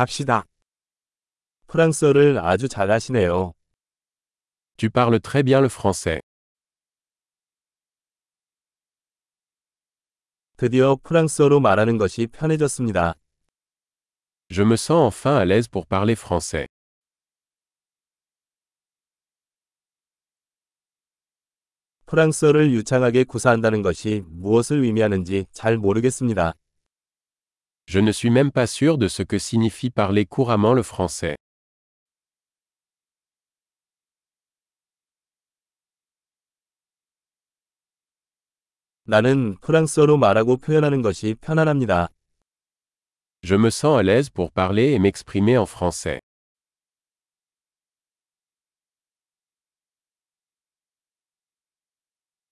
갑시다. 프랑스어를 아주 잘하시네요. Tu parles très bien le français. 드디어 프랑스어로 말하는 것이 편해졌습니다. Je me sens enfin à l'aise pour parler français. 프랑스어를 유창하게 구사한다는 것이 무엇을 의미하는지 잘 모르겠습니다. Je ne suis même pas sûr de ce que signifie parler couramment le français. 나는 프랑스어로 말하고 표현하는 것이 편안합니다. Je me sens à l'aise pour parler et m'exprimer en français.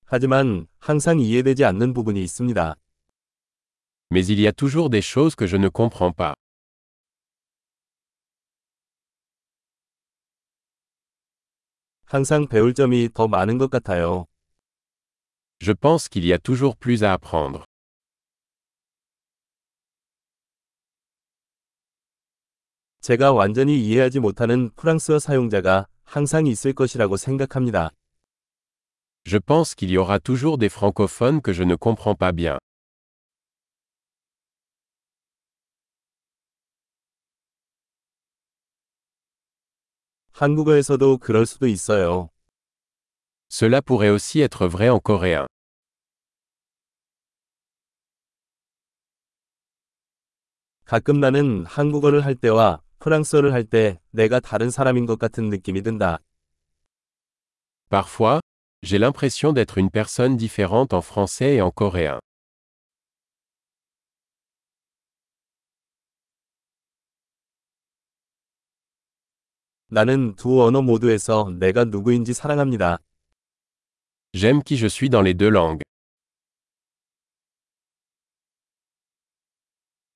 하지만 항상 이해되지 않는 부분이 있습니다. Mais il y a toujours des choses que je ne comprends pas. 항상 배울 점이 더 많은 것 같아요. Je pense qu'il y a toujours plus à apprendre. 제가 완전히 이해하지 못하는 프랑스어 사용자가 항상 있을 것이라고 생각합니다. Je pense qu'il y aura toujours des francophones que je ne comprends pas bien. 한국어에서도 그럴 수도 있어요. Cela pourrait aussi être vrai en coréen. 가끔 나는 한국어를 할 때와 프랑스어를 할 때 내가 다른 사람인 것 같은 느낌이 든다. Parfois, j'ai l'impression d'être une personne différente en français et en coréen. 나는 두 언어 모두에서 내가 누구인지 사랑합니다. J'aime qui je suis dans les deux langues.